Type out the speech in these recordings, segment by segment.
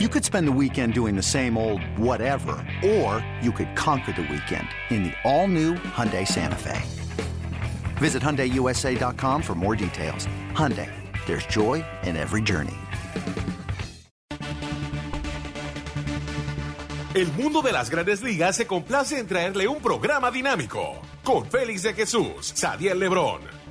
You could spend the weekend doing the same old whatever, or you could conquer the weekend in the all-new Hyundai Santa Fe. Visit HyundaiUSA.com for more details. Hyundai, there's joy in every journey. El mundo de las grandes ligas se complace en traerle un programa dinámico con Félix de Jesús, Sadiel Lebrón,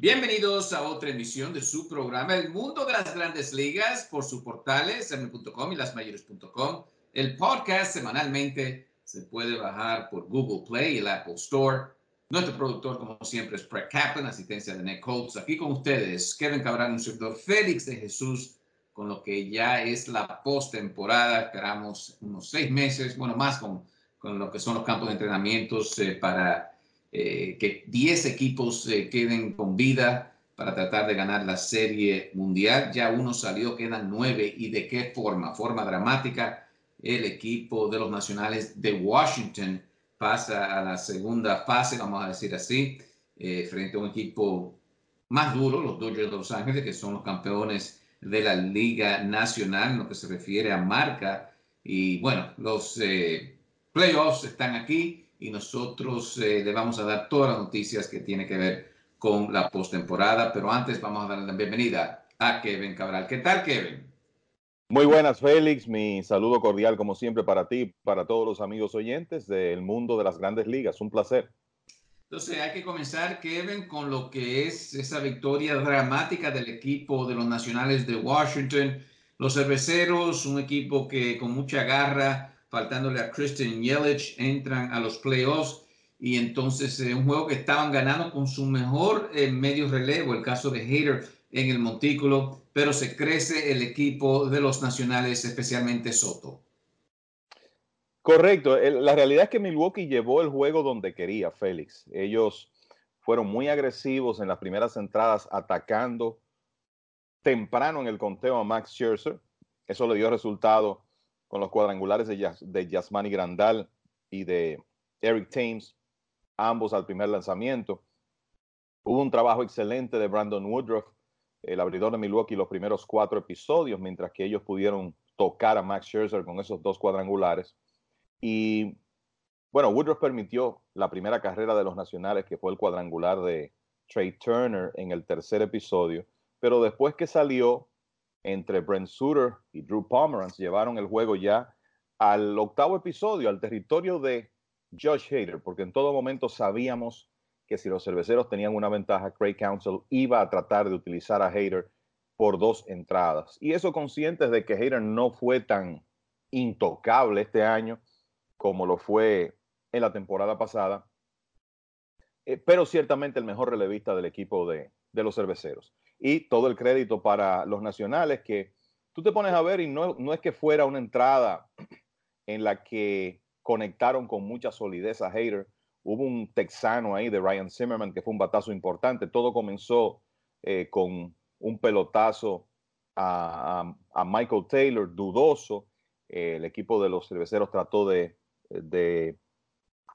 Bienvenidos a otra emisión de su programa El Mundo de las Grandes Ligas por sus portales m.com y lasmayores.com. El podcast semanalmente se puede bajar por Google Play y el Apple Store. Nuestro productor, como siempre, es Brett Kaplan, asistencia de Nick Colts. Aquí con ustedes, Kevin Cabral, un servidor Félix de Jesús, con lo que ya es la postemporada. Esperamos unos seis meses, bueno, más con, con lo que son los campos de entrenamientos eh, para eh, que 10 equipos eh, queden con vida para tratar de ganar la serie mundial. Ya uno salió, quedan nueve. ¿Y de qué forma? Forma dramática. El equipo de los nacionales de Washington pasa a la segunda fase, vamos a decir así, eh, frente a un equipo más duro, los Dodgers de Los Ángeles, que son los campeones de la Liga Nacional, en lo que se refiere a marca. Y bueno, los playoffs están aquí y nosotros eh, le vamos a dar todas las noticias que tiene que ver con la postemporada. Pero antes vamos a darle la bienvenida a Kevin Cabral. ¿Qué tal, Kevin? Muy buenas, Félix. Mi saludo cordial, como siempre, para ti, para todos los amigos oyentes del mundo de las grandes ligas. Un placer. Entonces, hay que comenzar, Kevin, con lo que es esa victoria dramática del equipo de los Nacionales de Washington. Los cerveceros, un equipo que con mucha garra faltándole a Christian Yelich, entran a los playoffs y entonces eh, un juego que estaban ganando con su mejor eh, medio relevo, el caso de Hater en el montículo, pero se crece el equipo de los nacionales, especialmente Soto. Correcto, la realidad es que Milwaukee llevó el juego donde quería, Félix. Ellos fueron muy agresivos en las primeras entradas, atacando temprano en el conteo a Max Scherzer. Eso le dio resultado con los cuadrangulares de, Yas, de Grandal y de Eric Thames, ambos al primer lanzamiento. Hubo un trabajo excelente de Brandon Woodruff, el abridor de Milwaukee, los primeros cuatro episodios, mientras que ellos pudieron tocar a Max Scherzer con esos dos cuadrangulares. Y bueno, Woodruff permitió la primera carrera de los nacionales, que fue el cuadrangular de Trey Turner en el tercer episodio, pero después que salió, entre Brent Suter y Drew Pomeranz llevaron el juego ya al octavo episodio, al territorio de Josh Hader, porque en todo momento sabíamos que si los cerveceros tenían una ventaja, Craig Council iba a tratar de utilizar a Hader por dos entradas. Y eso conscientes de que Hader no fue tan intocable este año como lo fue en la temporada pasada, eh, pero ciertamente el mejor relevista del equipo de, de los cerveceros y todo el crédito para los nacionales que tú te pones a ver y no, no es que fuera una entrada en la que conectaron con mucha solidez a Hater. Hubo un texano ahí de Ryan Zimmerman que fue un batazo importante. Todo comenzó eh, con un pelotazo a, Michael Taylor, dudoso. Eh, el equipo de los cerveceros trató de, de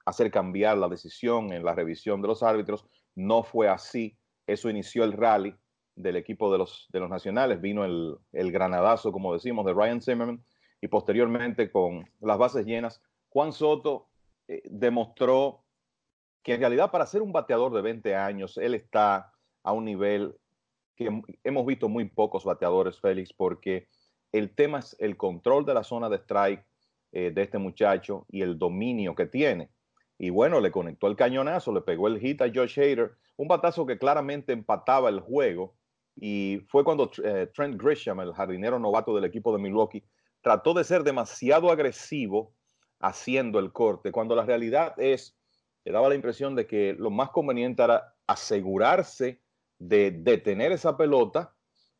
hacer cambiar la decisión en la revisión de los árbitros. No fue así. Eso inició el rally del equipo de los, de los nacionales, vino el, el granadazo, como decimos, de Ryan Zimmerman, y posteriormente con las bases llenas, Juan Soto eh, demostró que en realidad para ser un bateador de 20 años, él está a un nivel que hemos visto muy pocos bateadores, Félix, porque el tema es el control de la zona de strike eh, de este muchacho y el dominio que tiene. y bueno, le conectó el cañonazo, le pegó el hit a Josh Hader, un batazo que claramente empataba el juego y fue cuando eh, Trent Grisham, el jardinero novato del equipo de Milwaukee, trató de ser demasiado agresivo haciendo el corte, cuando la realidad es, le daba la impresión de que lo más conveniente era asegurarse de detener esa pelota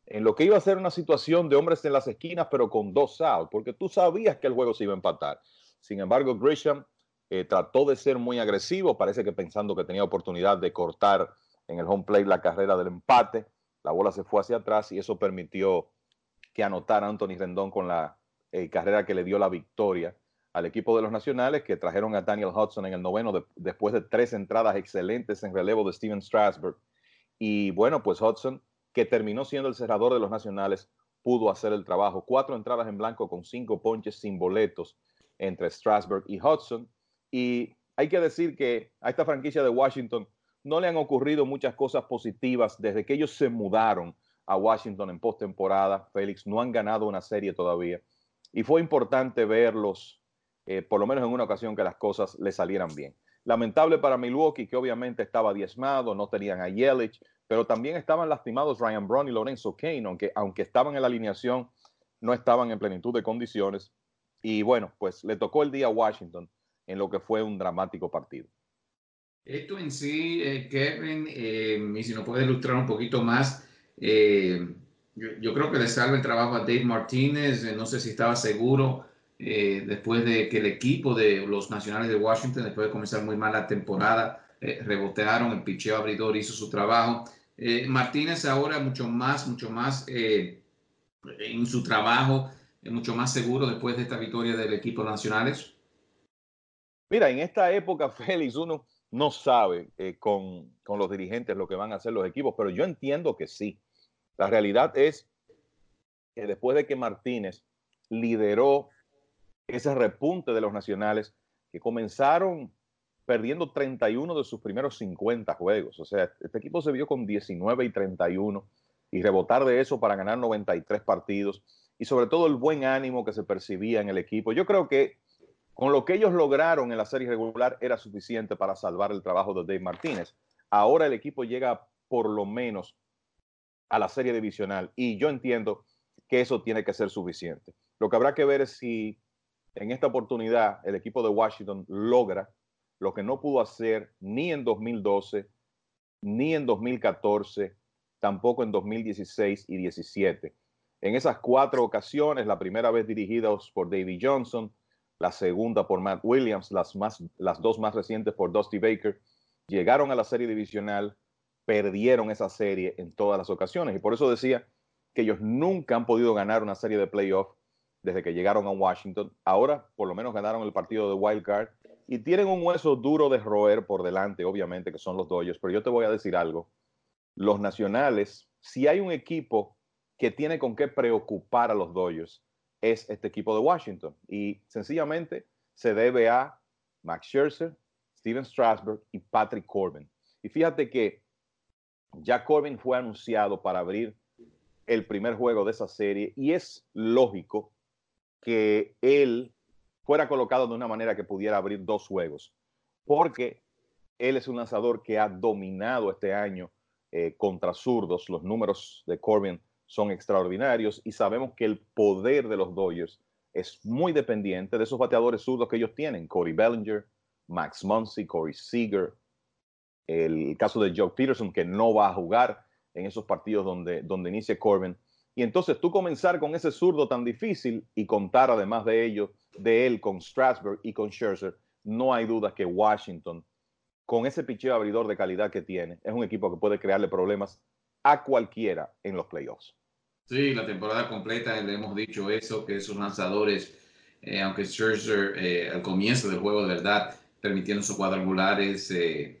en lo que iba a ser una situación de hombres en las esquinas, pero con dos outs, porque tú sabías que el juego se iba a empatar. Sin embargo, Grisham eh, trató de ser muy agresivo, parece que pensando que tenía oportunidad de cortar en el home plate la carrera del empate. La bola se fue hacia atrás y eso permitió que anotara Anthony Rendón con la eh, carrera que le dio la victoria al equipo de los Nacionales, que trajeron a Daniel Hudson en el noveno después de tres entradas excelentes en relevo de Steven Strasburg. Y bueno, pues Hudson, que terminó siendo el cerrador de los Nacionales, pudo hacer el trabajo. Cuatro entradas en blanco con cinco ponches sin boletos entre Strasburg y Hudson. Y hay que decir que a esta franquicia de Washington no le han ocurrido muchas cosas positivas desde que ellos se mudaron a Washington en postemporada. Félix no han ganado una serie todavía. Y fue importante verlos, eh, por lo menos en una ocasión, que las cosas le salieran bien. Lamentable para Milwaukee, que obviamente estaba diezmado, no tenían a Yelich, pero también estaban lastimados Ryan Brown y Lorenzo Kane, aunque, aunque estaban en la alineación, no estaban en plenitud de condiciones. Y bueno, pues le tocó el día a Washington en lo que fue un dramático partido. Esto en sí, eh, Kevin, eh, y si nos puede ilustrar un poquito más, eh, yo, creo que le salva el trabajo a Dave Martínez, no sé si estaba seguro después de que el equipo de los Nacionales de Washington, después de comenzar muy mal la temporada, rebotearon, el picheo abridor hizo su trabajo. Martínez ahora mucho más, mucho más en su trabajo, mucho más seguro después de esta victoria del equipo Nacionales. Mira, en esta época, Félix, uno no sabe eh, con, con, los dirigentes lo que van a hacer los equipos, pero yo entiendo que sí. La realidad es que después de que Martínez lideró ese repunte de los nacionales, que comenzaron perdiendo 31 de sus primeros 50 juegos. O sea, este equipo se vio con 19 y 31 y rebotar de eso para ganar 93 partidos y sobre todo el buen ánimo que se percibía en el equipo. Yo creo que con lo que ellos lograron en la serie regular era suficiente para salvar el trabajo de Dave Martínez. Ahora el equipo llega por lo menos a la serie divisional y yo entiendo que eso tiene que ser suficiente. Lo que habrá que ver es si en esta oportunidad el equipo de Washington logra lo que no pudo hacer ni en 2012, ni en 2014, tampoco en 2016 y 17. En esas cuatro ocasiones, la primera vez dirigidos por David Johnson, la segunda por Matt Williams, las, más, las dos más recientes por Dusty Baker, llegaron a la serie divisional, perdieron esa serie en todas las ocasiones. Y por eso decía que ellos nunca han podido ganar una serie de playoff desde que llegaron a Washington. Ahora por lo menos ganaron el partido de Wild Card y tienen un hueso duro de roer por delante, obviamente, que son los Dodgers. Pero yo te voy a decir algo. Los nacionales, si hay un equipo que tiene con qué preocupar a los Dodgers, es este equipo de Washington. Y sencillamente se debe a Max Scherzer, Steven Strasberg y Patrick Corbin. Y fíjate que ya Corbin fue anunciado para abrir el primer juego de esa serie y es lógico que él fuera colocado de una manera que pudiera abrir dos juegos, porque él es un lanzador que ha dominado este año eh, contra zurdos. Los números de Corbin son extraordinarios y sabemos que el poder de los Dodgers es muy dependiente de esos bateadores zurdos que ellos tienen, Cody Bellinger, Max Muncy, Corey Seager, el caso de Joe Peterson que no va a jugar en esos partidos donde, donde inicia Corbin. Y entonces tú comenzar con ese zurdo tan difícil y contar además de ello, de él con Strasburg y con Scherzer, no hay duda que Washington, con ese picheo abridor de calidad que tiene, es un equipo que puede crearle problemas a cualquiera en los playoffs. Sí, la temporada completa le hemos dicho eso, que esos lanzadores, eh, aunque Scherzer eh, al comienzo del juego de verdad, permitiendo sus cuadrangulares, eh,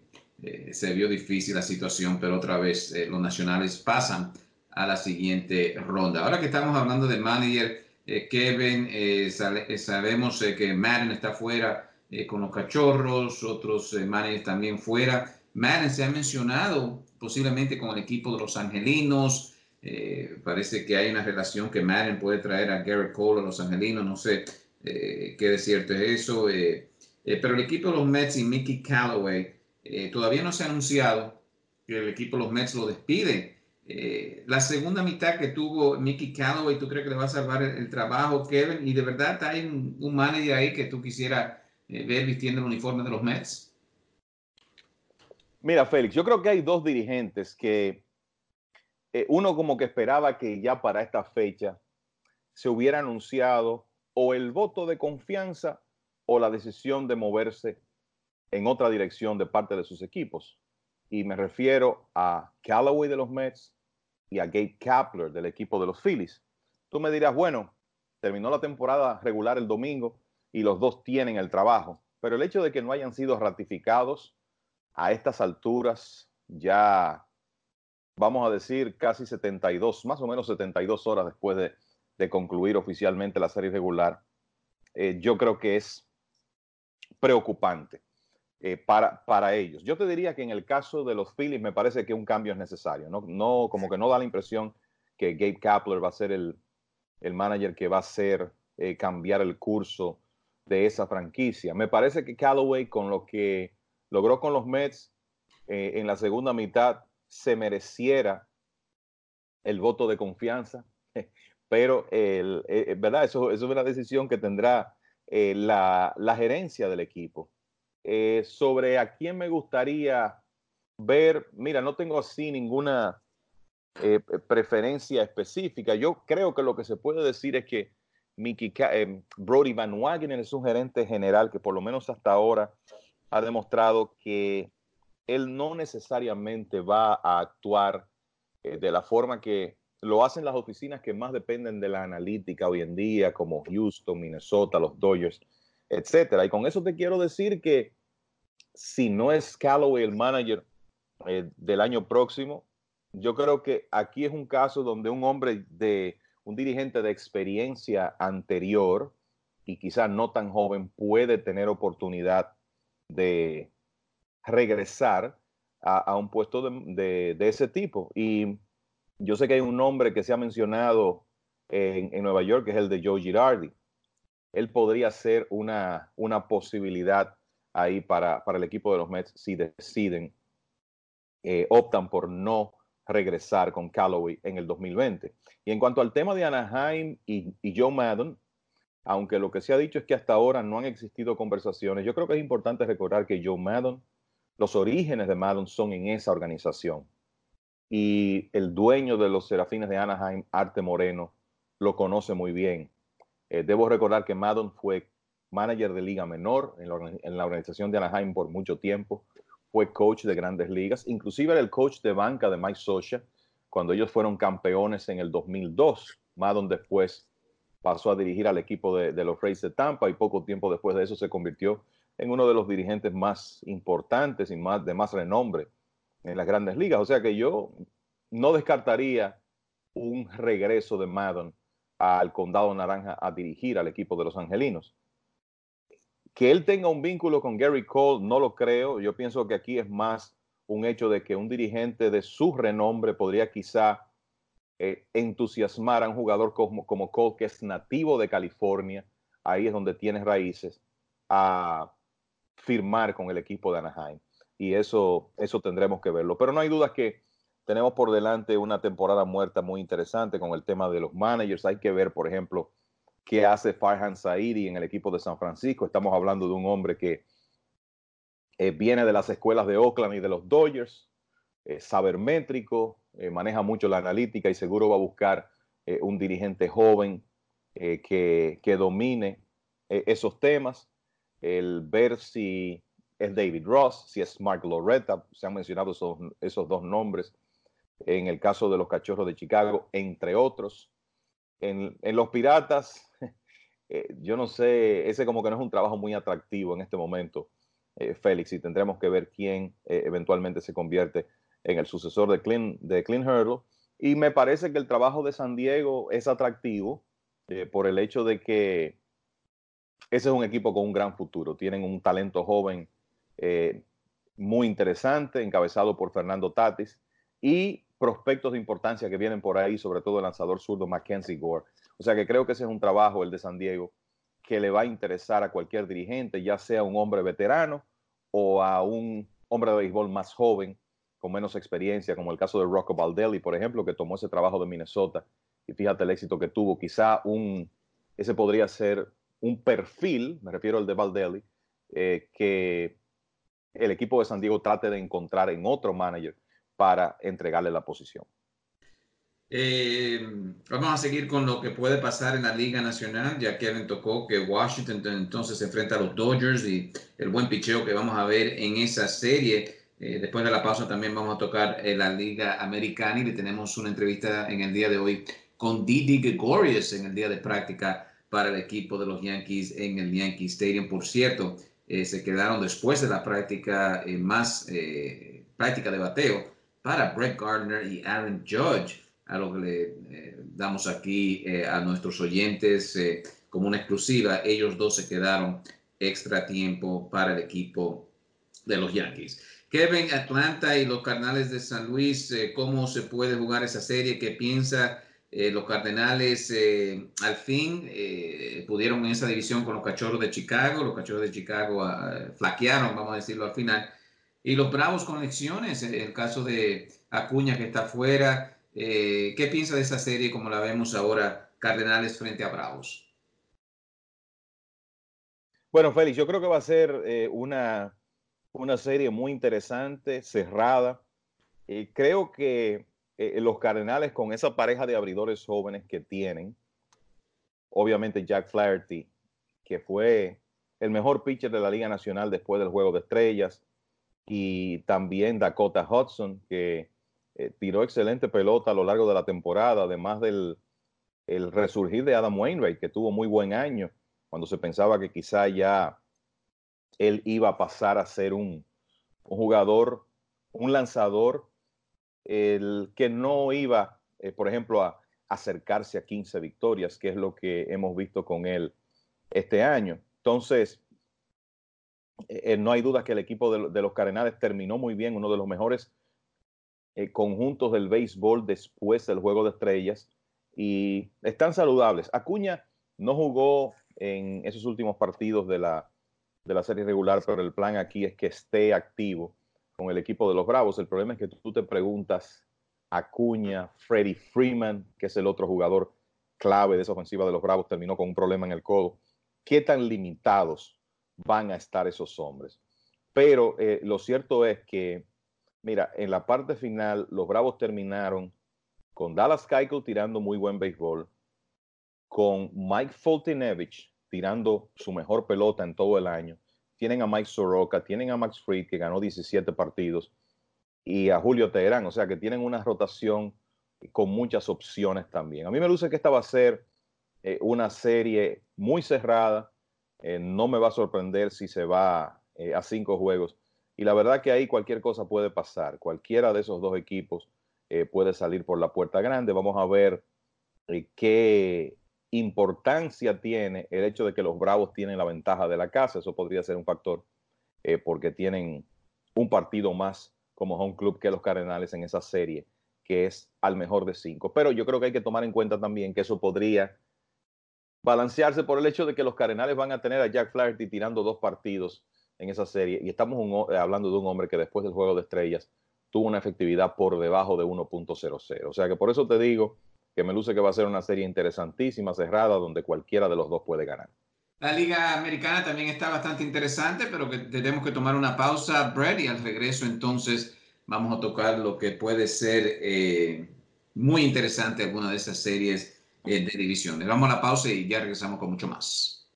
se vio difícil la situación, pero otra vez los nacionales pasan a la siguiente ronda. Ahora que estamos hablando de manager, Kevin, sabemos que Madden está fuera con los cachorros, otros managers también fuera. Madden se ha mencionado posiblemente con el equipo de los Angelinos. Eh, parece que hay una relación que Madden puede traer a Garrett Cole a los Angelinos. No sé eh, qué de cierto es eso. Eh, pero el equipo de los Mets y Mickey Callaway todavía no se ha anunciado que el equipo de los Mets lo despide. la segunda mitad que tuvo Mickey Callaway, ¿tú crees que le va a salvar el, trabajo, Kevin? Y de verdad hay un, un manager ahí que tú quisieras ver vistiendo el uniforme de los Mets. Mira, Félix, yo creo que hay dos dirigentes que eh, uno como que esperaba que ya para esta fecha se hubiera anunciado o el voto de confianza o la decisión de moverse en otra dirección de parte de sus equipos. Y me refiero a Callaway de los Mets y a Gabe Kapler del equipo de los Phillies. Tú me dirás, bueno, terminó la temporada regular el domingo y los dos tienen el trabajo, pero el hecho de que no hayan sido ratificados a estas alturas, ya vamos a decir casi 72, más o menos 72 horas después de, concluir oficialmente la serie regular, eh, yo creo que es preocupante eh, para, para ellos. Yo te diría que en el caso de los Phillies me parece que un cambio es necesario, ¿no? no como que no da la impresión que Gabe Kapler va a ser el, el manager que va a hacer eh, cambiar el curso de esa franquicia. Me parece que Callaway con lo que logró con los Mets eh, en la segunda mitad se mereciera el voto de confianza, pero el, eh, eh, ¿verdad? Eso, es una decisión que tendrá la, gerencia del equipo. sobre a quién me gustaría ver, mira, no tengo así ninguna preferencia específica. Yo creo que lo que se puede decir es que Mickey, Brody Van Wagner es un gerente general que por lo menos hasta ahora ha demostrado que él no necesariamente va a actuar eh, de la forma que lo hacen las oficinas que más dependen de la analítica hoy en día, como Houston, Minnesota, los Dodgers, etcétera. Y con eso te quiero decir que si no es Callaway el manager eh, del año próximo, yo creo que aquí es un caso donde un hombre de un dirigente de experiencia anterior y quizás no tan joven puede tener oportunidad de regresar a, un puesto de, ese tipo. Y yo sé que hay un nombre que se ha mencionado en, Nueva York, que es el de Joe Girardi. Él podría ser una, una posibilidad ahí para, el equipo de los Mets si deciden, eh, optan por no regresar con Callaway en el 2020. Y en cuanto al tema de Anaheim y, y Joe Madden, aunque lo que se ha dicho es que hasta ahora no han existido conversaciones, yo creo que es importante recordar que Joe Maddon, los orígenes de Maddon son en esa organización. Y el dueño de los Serafines de Anaheim, Arte Moreno, lo conoce muy bien. Eh, debo recordar que Maddon fue manager de liga menor en la, organización de Anaheim por mucho tiempo, fue coach de grandes ligas, inclusive era el coach de banca de Mike Socha cuando ellos fueron campeones en el 2002. Maddon después pasó a dirigir al equipo de, los Rays de Tampa y poco tiempo después de eso se convirtió en uno de los dirigentes más importantes y más de más renombre en las grandes ligas. O sea que yo no descartaría un regreso de Madden al Condado Naranja a dirigir al equipo de los Angelinos. Que él tenga un vínculo con Gary Cole, no lo creo. Yo pienso que aquí es más un hecho de que un dirigente de su renombre podría quizá eh, entusiasmar a un jugador como, como Cole, que es nativo de California, ahí es donde tiene raíces, a firmar con el equipo de Anaheim. Y eso, eso tendremos que verlo. Pero no hay duda que tenemos por delante una temporada muerta muy interesante con el tema de los managers. Hay que ver, por ejemplo, qué hace Farhan Saidi en el equipo de San Francisco. Estamos hablando de un hombre que eh, viene de las escuelas de Oakland y de los Dodgers, eh, sabermétrico, eh, maneja mucho la analítica y seguro va a buscar eh, un dirigente joven eh, que, domine esos temas. El ver si es David Ross, si es Mark Loretta, se han mencionado esos, esos dos nombres en el caso de los Cachorros de Chicago, entre otros. En, en los Piratas, yo no sé, ese como que no es un trabajo muy atractivo en este momento, Félix, y tendremos que ver quién eventualmente se convierte en el sucesor de Clint, de Clint Hurdle. Y me parece que el trabajo de San Diego es atractivo eh, por el hecho de que ese es un equipo con un gran futuro. Tienen un talento joven eh, muy interesante, encabezado por Fernando Tatis, y prospectos de importancia que vienen por ahí, sobre todo el lanzador zurdo Mackenzie Gore. O sea que creo que ese es un trabajo, el de San Diego, que le va a interesar a cualquier dirigente, ya sea un hombre veterano o a un hombre de béisbol más joven, con menos experiencia, como el caso de Rocco Baldelli, por ejemplo, que tomó ese trabajo de Minnesota y fíjate el éxito que tuvo. Quizá un, ese podría ser un perfil, me refiero al de Baldelli, eh, que el equipo de San Diego trate de encontrar en otro manager para entregarle la posición. Eh, vamos a seguir con lo que puede pasar en la Liga Nacional, ya que me tocó que Washington entonces se enfrenta a los Dodgers y el buen picheo que vamos a ver en esa serie. Eh, después de la pausa también vamos a tocar eh, la Liga Americana y le tenemos una entrevista en el día de hoy con Didi Gregorius en el día de práctica para el equipo de los Yankees en el Yankee Stadium. Por cierto, se quedaron después de la práctica más práctica de bateo para Brett Gardner y Aaron Judge a lo que le eh, damos aquí eh, a nuestros oyentes eh, como una exclusiva. Ellos dos se quedaron extra tiempo para el equipo de los Yankees. Kevin, Atlanta y los Cardenales de San Luis, ¿cómo se puede jugar esa serie? ¿Qué piensa? los Cardenales al fin pudieron en esa división con los Cachorros de Chicago. Los Cachorros de Chicago ah, flaquearon, vamos a decirlo al final. Y los Bravos con en el caso de Acuña que está fuera, eh, ¿Qué piensa de esa serie como la vemos ahora, Cardenales frente a Bravos? Bueno, Félix, yo creo que va a ser eh, una, una serie muy interesante, cerrada. y creo que eh, los Cardenales con esa pareja de abridores jóvenes que tienen, obviamente Jack Flaherty, que fue el mejor pitcher de la Liga Nacional después del Juego de Estrellas, y también Dakota Hudson, que eh, tiró excelente pelota a lo largo de la temporada, además del el resurgir de Adam Wainwright, que tuvo muy buen año, cuando se pensaba que quizá ya él iba a pasar a ser un, jugador, un lanzador, el que no iba, eh, por ejemplo, a acercarse a 15 victorias, que es lo que hemos visto con él este año. Entonces, eh, no hay duda que el equipo de, los Cardenales terminó muy bien, uno de los mejores eh, conjuntos del béisbol después del Juego de Estrellas y están saludables. Acuña no jugó en esos últimos partidos de la, de la serie regular, pero el plan aquí es que esté activo con el equipo de los Bravos. El problema es que tú te preguntas, Acuña, Freddie Freeman, que es el otro jugador clave de esa ofensiva de los Bravos, terminó con un problema en el codo. ¿Qué tan limitados van a estar esos hombres? Pero eh, lo cierto es que Mira, en la parte final, los Bravos terminaron con Dallas Keuchel tirando muy buen béisbol, con Mike Foltinevich tirando su mejor pelota en todo el año. Tienen a Mike Soroka, tienen a Max Fried, que ganó 17 partidos, y a Julio Teherán. O sea que tienen una rotación con muchas opciones también. A mí me luce que esta va a ser eh, una serie muy cerrada. Eh, no me va a sorprender si se va eh, a cinco juegos. Y la verdad que ahí cualquier cosa puede pasar. Cualquiera de esos dos equipos puede salir por la puerta grande. Vamos a ver qué importancia tiene el hecho de que los Bravos tienen la ventaja de la casa. Eso podría ser un factor eh, porque tienen un partido más como home club que los Cardenales en esa serie, que es al mejor de cinco. Pero yo creo que hay que tomar en cuenta también que eso podría balancearse por el hecho de que los Cardenales van a tener a Jack Flaherty tirando dos partidos en esa serie. Y estamos eh, hablando de un hombre que después del juego de estrellas tuvo una efectividad por debajo de 1.00. O sea que por eso te digo que me luce que va a ser una serie interesantísima, cerrada, donde cualquiera de los dos puede ganar. La Liga Americana también está bastante interesante, pero que tenemos que tomar una pausa, Brett, y al regreso entonces vamos a tocar lo que puede ser eh, muy interesante alguna de esas series eh, de divisiones. Vamos a la pausa y ya regresamos con mucho más.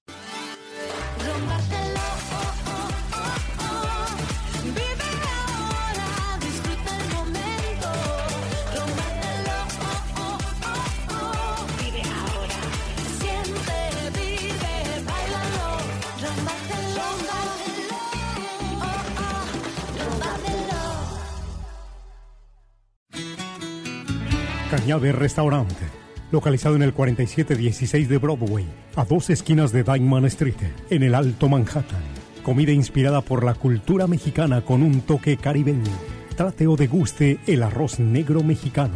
Cañabe Restaurante, localizado en el 4716 de Broadway, a dos esquinas de Diamond Street, en el Alto Manhattan. Comida inspirada por la cultura mexicana con un toque caribeño. Trate o deguste el arroz negro mexicano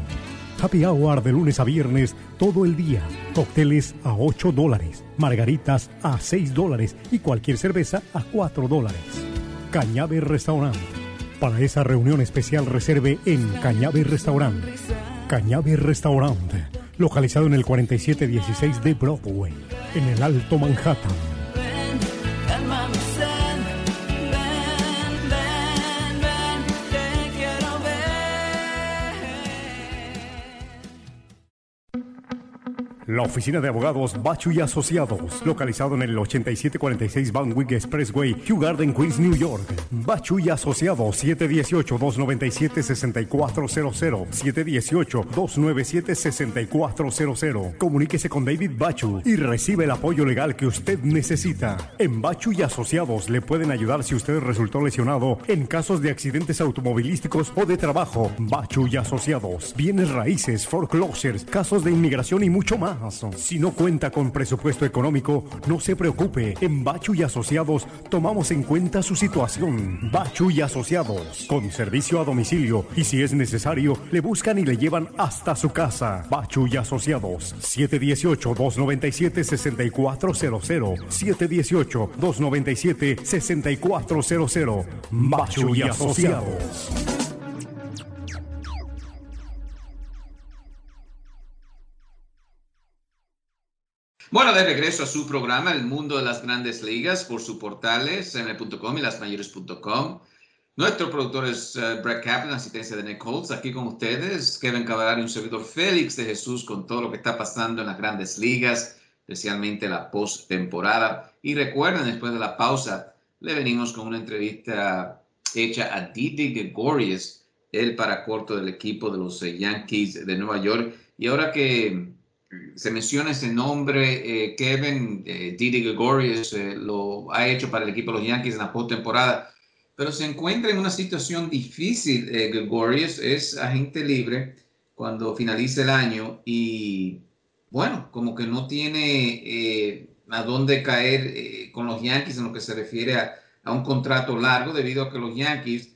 Happy Hour de lunes a viernes todo el día. Cócteles a 8 dólares, margaritas a 6 dólares y cualquier cerveza a 4 dólares. Cañabe Restaurant. Para esa reunión especial reserve en Cañabe Restaurant. Cañabe Restaurant, localizado en el 4716 de Broadway, en el Alto Manhattan. La oficina de abogados Bachu y Asociados, localizado en el 8746 Van Wyck Expressway, Kew Garden, Queens, New York. Bachu y Asociados, 718-297-6400, 718-297-6400. Comuníquese con David Bachu y recibe el apoyo legal que usted necesita. En Bachu y Asociados le pueden ayudar si usted resultó lesionado en casos de accidentes automovilísticos o de trabajo. Bachu y Asociados, bienes raíces, foreclosures, casos de inmigración y mucho más. Si no cuenta con presupuesto económico, no se preocupe. En Bachu y Asociados tomamos en cuenta su situación. Bachu y Asociados, con servicio a domicilio y si es necesario, le buscan y le llevan hasta su casa. Bachu y Asociados, 718-297-6400. 718-297-6400. Bachu y Asociados. Bueno, de regreso a su programa El Mundo de las Grandes Ligas por su portales m.com y lasmayores.com. Nuestro productor es uh, Brett Kaplan, asistencia de Nick Holtz. Aquí con ustedes, Kevin Caballero y un servidor Félix de Jesús con todo lo que está pasando en las Grandes Ligas, especialmente la postemporada. Y recuerden, después de la pausa, le venimos con una entrevista hecha a Didi Gregorius, el para corto del equipo de los Yankees de Nueva York. Y ahora que se menciona ese nombre, eh, Kevin, eh, Didi Gregorius eh, lo ha hecho para el equipo de los Yankees en la postemporada, pero se encuentra en una situación difícil. Eh, Gregorius es agente libre cuando finalice el año y, bueno, como que no tiene a dónde caer con los Yankees en lo que se refiere a, a, un contrato largo, debido a que los Yankees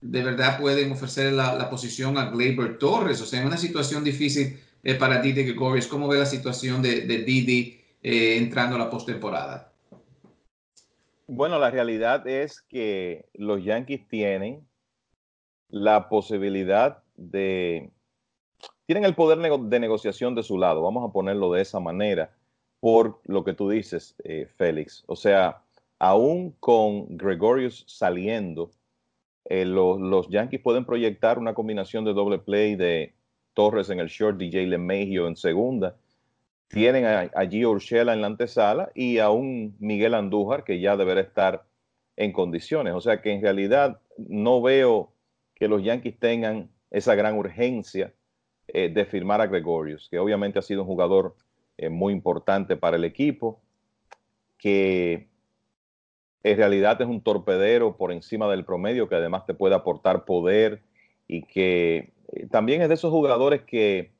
de verdad pueden ofrecer la, la posición a Gleyber Torres, o sea, en una situación difícil eh, para Didi Gregorius. ¿Cómo ve la situación de, de Didi eh, entrando a la postemporada? Bueno, la realidad es que los Yankees tienen la posibilidad de... Tienen el poder de negociación de su lado, vamos a ponerlo de esa manera, por lo que tú dices, eh, Félix. O sea, aún con Gregorius saliendo, eh, los, los Yankees pueden proyectar una combinación de doble play de Torres en el short, DJ LeMahieu en segunda. Tienen a, a Gio Urshela en la antesala y a un Miguel Andújar que ya deberá estar en condiciones. O sea que en realidad no veo que los Yankees tengan esa gran urgencia eh, de firmar a Gregorius, que obviamente ha sido un jugador eh, muy importante para el equipo, que en realidad es un torpedero por encima del promedio, que además te puede aportar poder y que eh, también es de esos jugadores que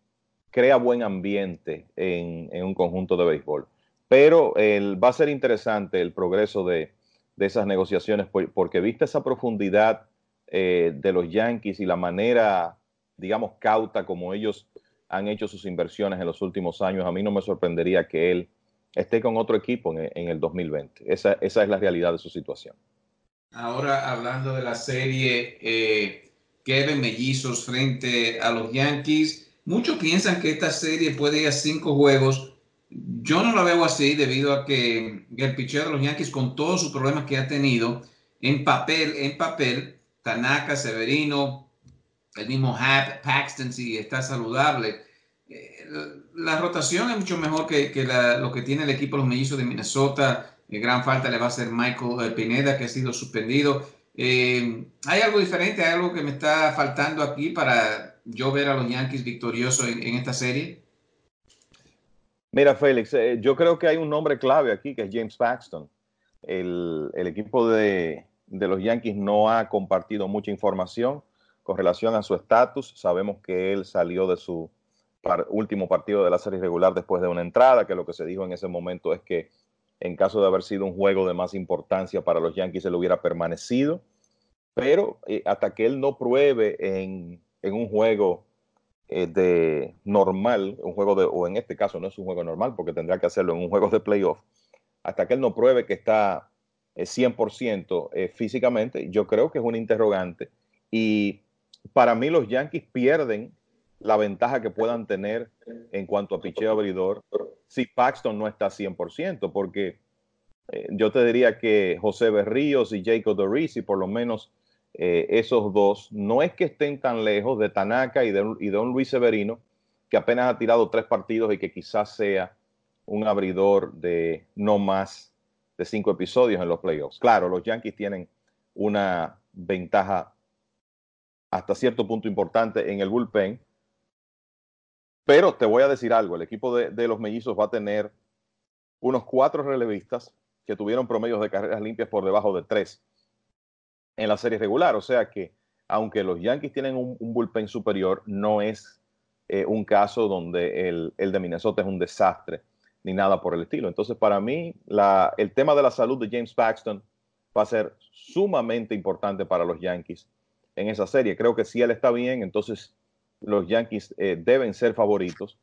crea buen ambiente en, un conjunto de béisbol. Pero va a ser interesante el progreso de, esas negociaciones porque viste esa profundidad eh, de los Yankees y la manera, digamos, cauta como ellos han hecho sus inversiones en los últimos años, a mí no me sorprendería que él esté con otro equipo en, el 2020. Esa, esa, es la realidad de su situación. Ahora, hablando de la serie, eh, Kevin Mellizos frente a los Yankees. Muchos piensan que esta serie puede ir a cinco juegos. Yo no la veo así debido a que el pitcher de los Yankees, con todos sus problemas que ha tenido, en papel, en papel, Tanaka, Severino, el mismo Happ, Paxton, si está saludable. Eh, la rotación es mucho mejor que, que lo que tiene el equipo de los mellizos de Minnesota. Eh, gran falta le va a hacer Michael eh, Pineda, que ha sido suspendido. Eh, ¿Hay algo diferente? ¿Hay algo que me está faltando aquí para yo ver a los Yankees victoriosos en, esta serie? Mira, Félix, eh, yo creo que hay un nombre clave aquí que es James Paxton. El, equipo de, los Yankees no ha compartido mucha información con relación a su estatus. Sabemos que él salió de su último partido de la serie regular después de una entrada, que lo que se dijo en ese momento es que en caso de haber sido un juego de más importancia para los Yankees, él hubiera permanecido. Pero eh, hasta que él no pruebe en, en un juego eh, de normal, un juego de, o en este caso no es un juego normal porque tendrá que hacerlo en un juego de playoff, hasta que él no pruebe que está 100% eh, físicamente, yo creo que es un interrogante. Y para mí los Yankees pierden la ventaja que puedan tener en cuanto a picheo abridor si Paxton no está 100%, porque eh, yo te diría que José Berríos y Jacob Dorisi, por lo menos eh, esos dos, no es que estén tan lejos de Tanaka y de, y de un Luis Severino, que apenas ha tirado tres partidos y que quizás sea un abridor de no más de cinco episodios en los playoffs. Claro, los Yankees tienen una ventaja hasta cierto punto importante en el bullpen, pero te voy a decir algo, el equipo de, los mellizos va a tener unos cuatro relevistas que tuvieron promedios de carreras limpias por debajo de tres en la serie regular. O sea que, aunque los Yankees tienen un, bullpen superior, no es eh, un caso donde el, de Minnesota es un desastre ni nada por el estilo. Entonces, para mí, el tema de la salud de James Paxton va a ser sumamente importante para los Yankees en esa serie. Creo que si él está bien, entonces los Yankees eh, deben ser favoritos.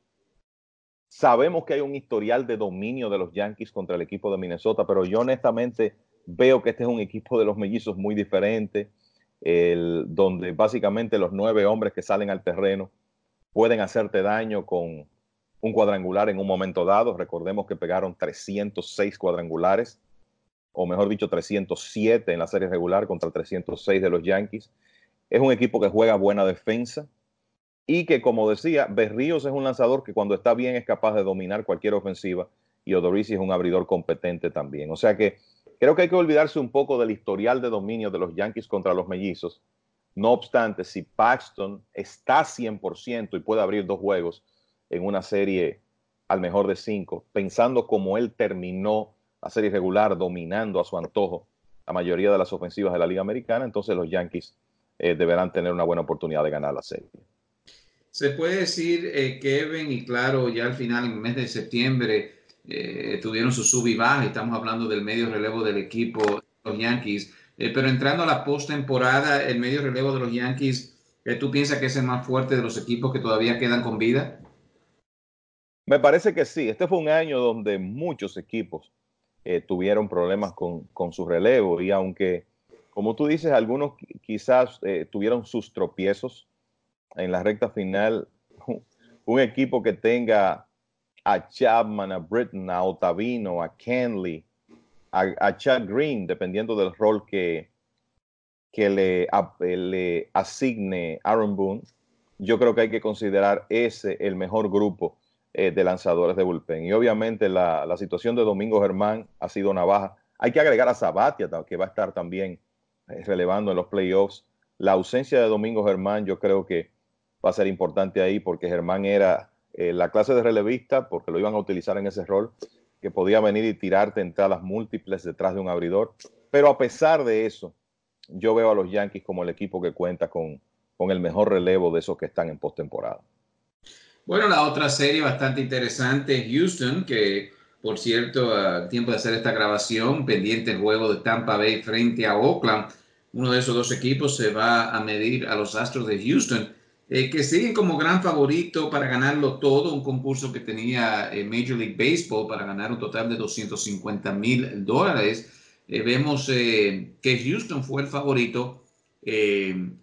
Sabemos que hay un historial de dominio de los Yankees contra el equipo de Minnesota, pero yo honestamente veo que este es un equipo de los mellizos muy diferente, el, donde básicamente los nueve hombres que salen al terreno pueden hacerte daño con un cuadrangular en un momento dado. Recordemos que pegaron 306 cuadrangulares, o mejor dicho, 307 en la serie regular contra 306 de los Yankees. Es un equipo que juega buena defensa, y que, como decía, Berríos es un lanzador que cuando está bien es capaz de dominar cualquier ofensiva y Odorizzi es un abridor competente también. O sea que creo que hay que olvidarse un poco del historial de dominio de los Yankees contra los mellizos. No obstante, si Paxton está 100% y puede abrir dos juegos en una serie al mejor de cinco, pensando como él terminó la serie regular dominando a su antojo la mayoría de las ofensivas de la Liga Americana, entonces los Yankees eh, deberán tener una buena oportunidad de ganar la serie. Se puede decir, eh, Kevin, y claro, ya al final, en el mes de septiembre, eh, tuvieron su sub y baja, estamos hablando del medio relevo del equipo, los Yankees, eh, pero entrando a la postemporada, el medio relevo de los Yankees, ¿tú piensas que es el más fuerte de los equipos que todavía quedan con vida? Me parece que sí, este fue un año donde muchos equipos tuvieron problemas con, con, su relevo y aunque, como tú dices, algunos quizás tuvieron sus tropiezos, en la recta final un equipo que tenga a Chapman, a Britton, a Otavino, a Kenley, a, Chad Green, dependiendo del rol que, que le, le asigne Aaron Boone, yo creo que hay que considerar ese el mejor grupo eh, de lanzadores de bullpen. Y obviamente la, la, situación de Domingo Germán ha sido una baja. Hay que agregar a Sabatia, que va a estar también eh, relevando en los playoffs. La ausencia de Domingo Germán, yo creo que va a ser importante ahí porque Germán era eh, la clase de relevista, porque lo iban a utilizar en ese rol, que podía venir y tirarte entradas múltiples detrás de un abridor. Pero a pesar de eso, yo veo a los Yankees como el equipo que cuenta con, con el mejor relevo de esos que están en postemporada. Bueno, la otra serie bastante interesante, Houston, que por cierto, a tiempo de hacer esta grabación, pendiente el juego de Tampa Bay frente a Oakland, uno de esos dos equipos se va a medir a los Astros de Houston. Eh, que siguen como gran favorito para ganarlo todo, un concurso que tenía eh, Major League Baseball para ganar un total de 250 mil dólares. Eh, vemos que Houston fue el favorito.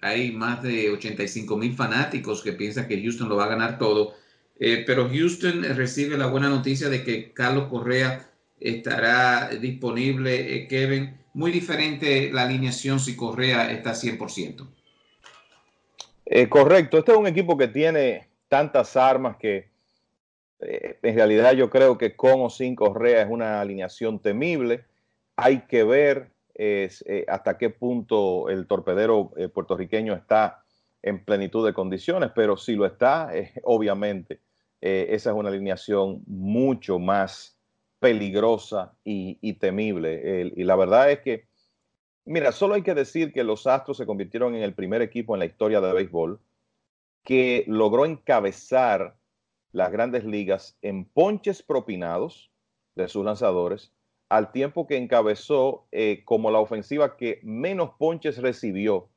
hay más de 85 mil fanáticos que piensan que Houston lo va a ganar todo. pero Houston recibe la buena noticia de que Carlos Correa estará disponible, Kevin. Muy diferente la alineación si Correa está 100%. Eh, correcto, este es un equipo que tiene tantas armas que eh, en realidad yo creo que con o sin Correa es una alineación temible. Hay que ver eh, hasta qué punto el torpedero puertorriqueño está en plenitud de condiciones, pero si lo está, obviamente esa es una alineación mucho más peligrosa y, temible. y la verdad es que Mira, solo hay que decir que los Astros se convirtieron en el primer equipo en la historia de béisbol que logró encabezar las grandes ligas en ponches propinados de sus lanzadores, al tiempo que encabezó eh, como la ofensiva que menos ponches recibió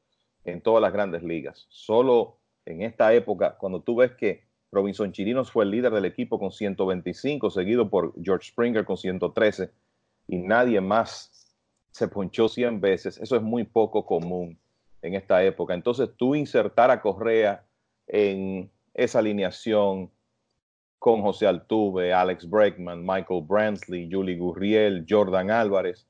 en todas las grandes ligas. Solo en esta época, cuando tú ves que Robinson Chirinos fue el líder del equipo con 125, seguido por George Springer con 113, y nadie más se ponchó 100 veces, eso es muy poco común en esta época. Entonces, tú insertar a Correa en esa alineación con José Altuve, Alex Bregman, Michael Brantley, Julie Gurriel, Jordan Álvarez.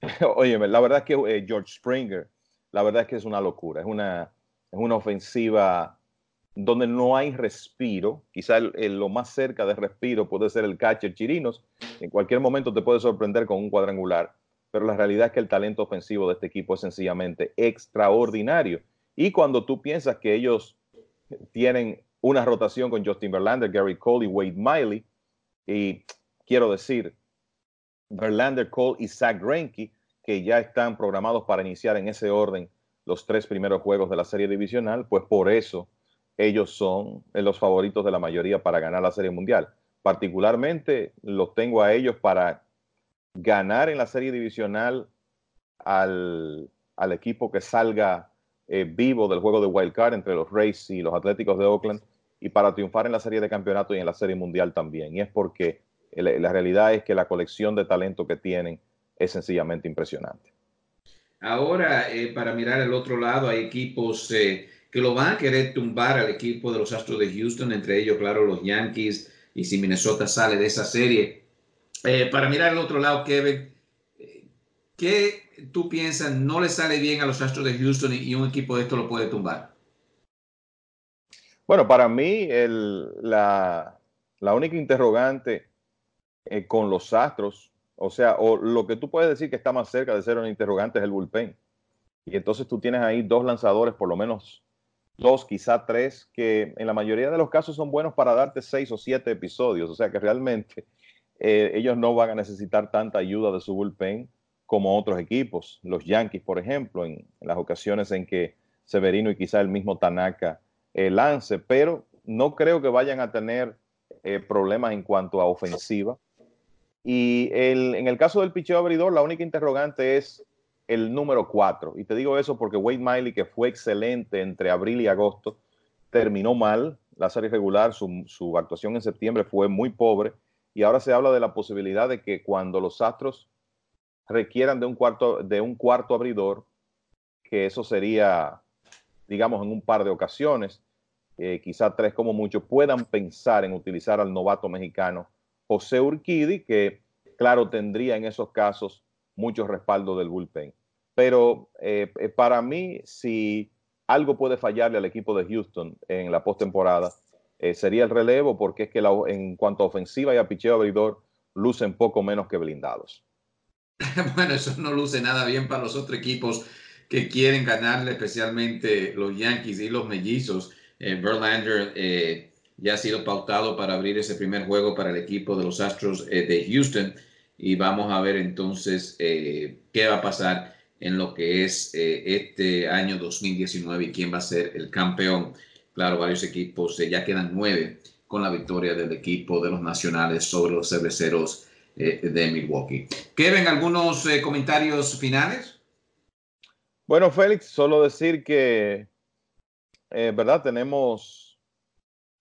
Oye, la verdad es que eh, George Springer, la verdad es que es una locura, es una, es una ofensiva donde no hay respiro, quizá lo más cerca de respiro puede ser el catcher Chirinos, en cualquier momento te puede sorprender con un cuadrangular, pero la realidad es que el talento ofensivo de este equipo es sencillamente extraordinario. Y cuando tú piensas que ellos tienen una rotación con Justin Verlander, Gary Cole y Wade Miley, y quiero decir, Verlander, Cole y Zach Greinke, que ya están programados para iniciar en ese orden los tres primeros juegos de la serie divisional, pues por eso ellos son los favoritos de la mayoría para ganar la serie mundial. Particularmente los tengo a ellos para ganar en la serie divisional al, equipo que salga eh, vivo del juego de wild card entre los Rays y los Atléticos de Oakland y para triunfar en la serie de campeonato y en la serie mundial también. Y es porque la realidad es que la colección de talento que tienen es sencillamente impresionante. Ahora, eh, para mirar al otro lado, hay equipos eh, que lo van a querer tumbar al equipo de los Astros de Houston, entre ellos, claro, los Yankees, y si Minnesota sale de esa serie. Eh, para mirar al otro lado, Kevin, ¿qué tú piensas no le sale bien a los Astros de Houston y, un equipo de esto lo puede tumbar? Bueno, para mí la, única interrogante con los Astros o sea, o lo que tú puedes decir que está más cerca de ser un interrogante es el bullpen. Y entonces tú tienes ahí dos lanzadores, por lo menos dos, quizá tres, que en la mayoría de los casos son buenos para darte seis o siete episodios. O sea que realmente eh, ellos no van a necesitar tanta ayuda de su bullpen como otros equipos. Los Yankees, por ejemplo, en, las ocasiones en que Severino y quizá el mismo Tanaka eh, lance, pero no creo que vayan a tener eh, problemas en cuanto a ofensiva y en el caso del picheo abridor, la única interrogante es el número 4. Y te digo eso porque Wade Miley, que fue excelente entre abril y agosto, terminó mal la serie regular. Su, actuación en septiembre fue muy pobre. Y ahora se habla de la posibilidad de que cuando los Astros requieran de un cuarto, de un cuarto abridor, que eso sería, digamos, en un par de ocasiones, eh, quizá tres como mucho, puedan pensar en utilizar al novato mexicano José Urquidi, que claro tendría en esos casos mucho respaldo del bullpen. Pero eh, eh, para mí, si algo puede fallarle al equipo de Houston en la postemporada, eh, sería el relevo, porque es que en cuanto a ofensiva y a picheo abridor, lucen poco menos que blindados. bueno, eso no luce nada bien para los otros equipos que quieren ganarle, especialmente los Yankees y los Mellizos. Verlander ya ha sido pautado para abrir ese primer juego para el equipo de los Astros eh, de Houston y vamos a ver entonces eh, qué va a pasar en lo que es eh, este año 2019 y quién va a ser el campeón. Claro, varios equipos, ya quedan nueve con la victoria del equipo de los nacionales sobre los cerveceros de Milwaukee. Kevin, ¿algunos comentarios finales? Bueno, Félix, solo decir que, ¿verdad? Tenemos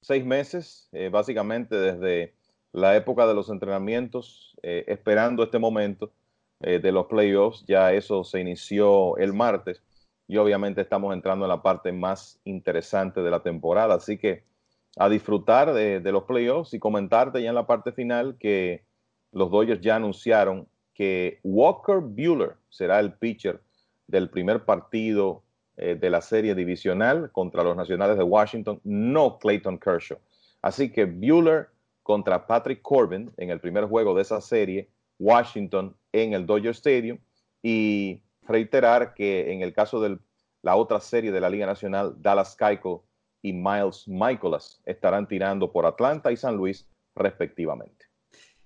seis meses, eh, básicamente desde la época de los entrenamientos, eh, esperando este momento eh, de los playoffs. Ya eso se inició el martes y obviamente estamos entrando en la parte más interesante de la temporada. Así que a disfrutar de, de los playoffs y comentarte ya en la parte final que los Dodgers ya anunciaron que Walker Bueller será el pitcher del primer partido eh, de la serie divisional contra los Nacionales de Washington, no Clayton Kershaw. Así que Bueller contra Patrick Corbin en el primer juego de esa serie, Washington en el Dodger Stadium y reiterar que en el caso de la otra serie de la Liga Nacional, Dallas Keuchel y Miles Michaelas estarán tirando por Atlanta y San Luis respectivamente.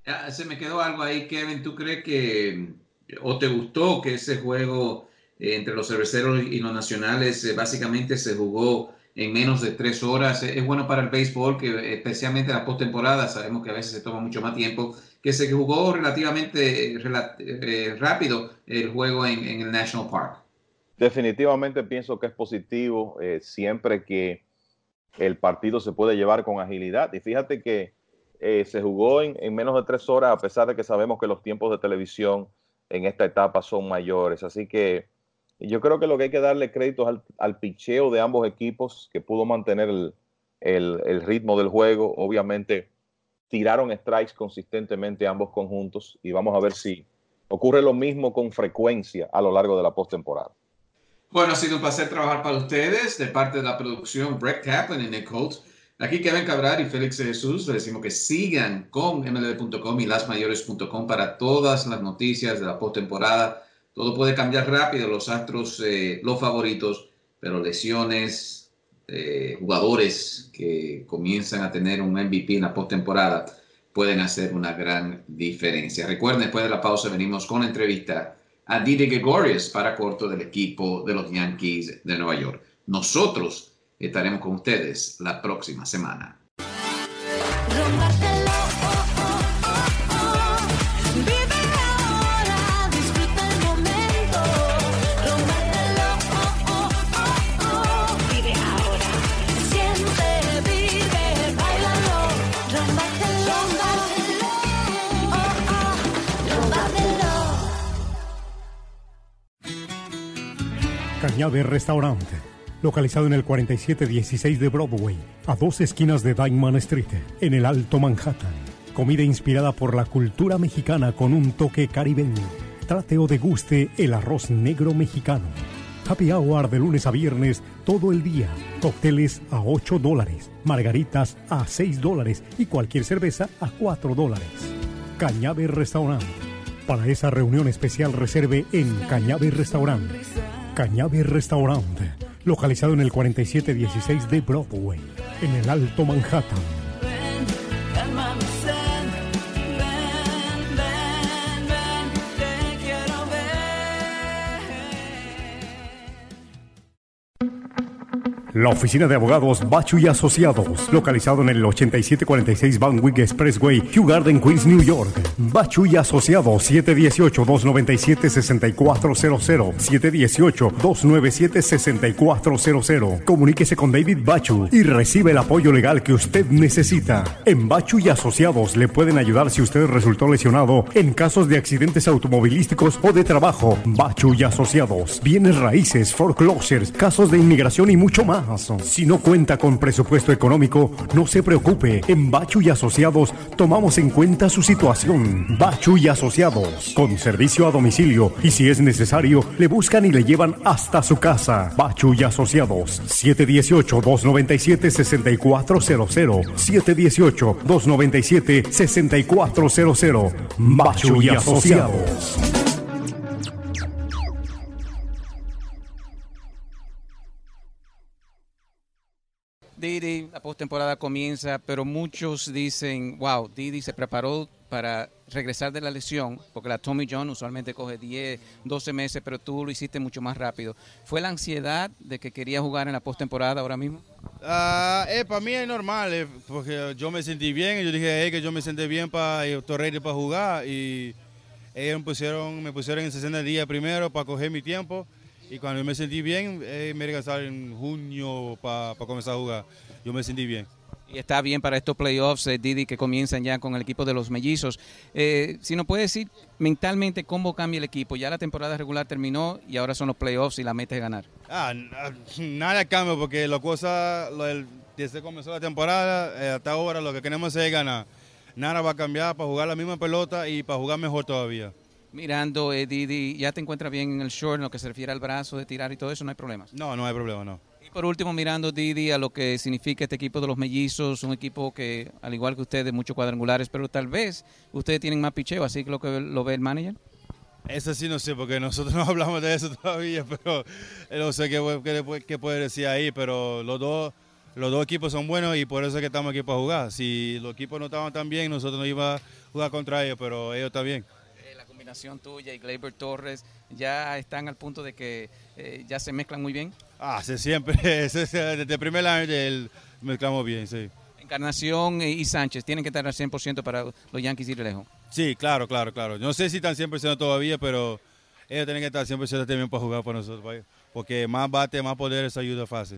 Ah, se me quedó algo ahí, Kevin. ¿Tú crees que o te gustó que ese juego eh, entre los cerveceros y los nacionales eh, básicamente se jugó en menos de tres horas. Es bueno para el béisbol, que especialmente en la postemporada, sabemos que a veces se toma mucho más tiempo, que se jugó relativamente eh, rápido el juego en, el National Park. definitivamente pienso que es positivo eh, siempre que el partido se puede llevar con agilidad. Y fíjate que eh, se jugó en, menos de tres horas, a pesar de que sabemos que los tiempos de televisión en esta etapa son mayores. Así que yo creo que lo que hay que darle crédito es al, picheo de ambos equipos, que pudo mantener el, ritmo del juego. Obviamente tiraron strikes consistentemente ambos conjuntos y vamos a ver si ocurre lo mismo con frecuencia a lo largo de la postemporada. Bueno, ha sido un placer trabajar para ustedes de parte de la producción Brett Kaplan y Nick Holtz. Aquí Kevin Cabral y Félix Jesús. Les decimos que sigan con mlb.com y lasmayores.com para todas las noticias de la postemporada. Todo puede cambiar rápido, los astros, eh, los favoritos, pero lesiones, eh, jugadores que comienzan a tener un MVP en la postemporada pueden hacer una gran diferencia. Recuerden, después de la pausa venimos con la entrevista a Didi Gregorius para corto del equipo de los Yankees de Nueva York. Nosotros Estaremos con ustedes la próxima semana. Cañabe Restaurante localizado en el 4716 de Broadway, a dos esquinas de Diamond Street, en el Alto Manhattan. Comida inspirada por la cultura mexicana con un toque caribeño. Trate o deguste el arroz negro mexicano. Happy Hour de lunes a viernes todo el día. Cócteles a 8 dólares, margaritas a 6 dólares y cualquier cerveza a 4 dólares. Cañabe Restaurant. Para esa reunión especial reserve en Cañabe Restaurant. Cañabe Restaurant localizado en el 4716 de Broadway, en el Alto Manhattan. La oficina de abogados Bachu y Asociados, localizado en el 8746 Van Wyck Expressway, Kew Garden, Queens, New York. Bachu y Asociados, 718-297-6400. 718-297-6400. Comuníquese con David Bachu y recibe el apoyo legal que usted necesita. En Bachu y Asociados le pueden ayudar si usted resultó lesionado en casos de accidentes automovilísticos o de trabajo. Bachu y Asociados, bienes raíces, foreclosures, casos de inmigración y mucho más. Si no cuenta con presupuesto económico, no se preocupe. En Bachu y Asociados tomamos en cuenta su situación. Bachu y Asociados, con servicio a domicilio y si es necesario, le buscan y le llevan hasta su casa. Bachu y Asociados, 718-297-6400. 718-297-6400. Bachu y Asociados. Didi, la postemporada comienza, pero muchos dicen, wow, Didi se preparó para regresar de la lesión, porque la Tommy John usualmente coge 10, 12 meses, pero tú lo hiciste mucho más rápido. ¿Fue la ansiedad de que quería jugar en la postemporada ahora mismo? Uh, eh, para mí es normal, eh, porque yo me sentí bien, y yo dije que yo me sentí bien para ready para jugar y ellos me pusieron en 60 días primero para coger mi tiempo y cuando yo me sentí bien, eh, me regresaron en junio para comenzar a jugar. Yo me sentí bien. Y está bien para estos playoffs, eh, Didi, que comienzan ya con el equipo de los mellizos. Eh, si nos puede decir mentalmente cómo cambia el equipo. Ya la temporada regular terminó y ahora son los playoffs y la meta es ganar. Ah, nada cambia porque la cosa, desde que comenzó la temporada eh, hasta ahora, lo que queremos es ganar. Nada va a cambiar para jugar la misma pelota y para jugar mejor todavía mirando, eh, Didi, ¿ya te encuentras bien en el short en lo que se refiere al brazo de tirar y todo eso? ¿No hay problemas? No, no hay problema, no. Y por último, mirando, Didi, a lo que significa este equipo de los mellizos, un equipo que, al igual que ustedes, muchos cuadrangulares, pero tal vez ustedes tienen más picheo, así que lo que lo ve el manager. Eso sí no sé, porque nosotros no hablamos de eso todavía, pero no sé qué, qué, puede decir ahí, pero los dos, los dos equipos son buenos y por eso es que estamos aquí para jugar. Si los equipos no estaban tan bien, nosotros no íbamos a jugar contra ellos, pero ellos están bien tuya y Gleyber Torres ya están al punto de que eh, ya se mezclan muy bien? Ah, siempre, desde el primer año mezclamos bien, sí. Encarnación y Sánchez tienen que estar al 100% para los Yankees ir lejos. Sí, claro, claro, claro. No sé si están 100% todavía, pero ellos tienen que estar siempre también para jugar para nosotros, porque más bate, más poder, eso ayuda fácil.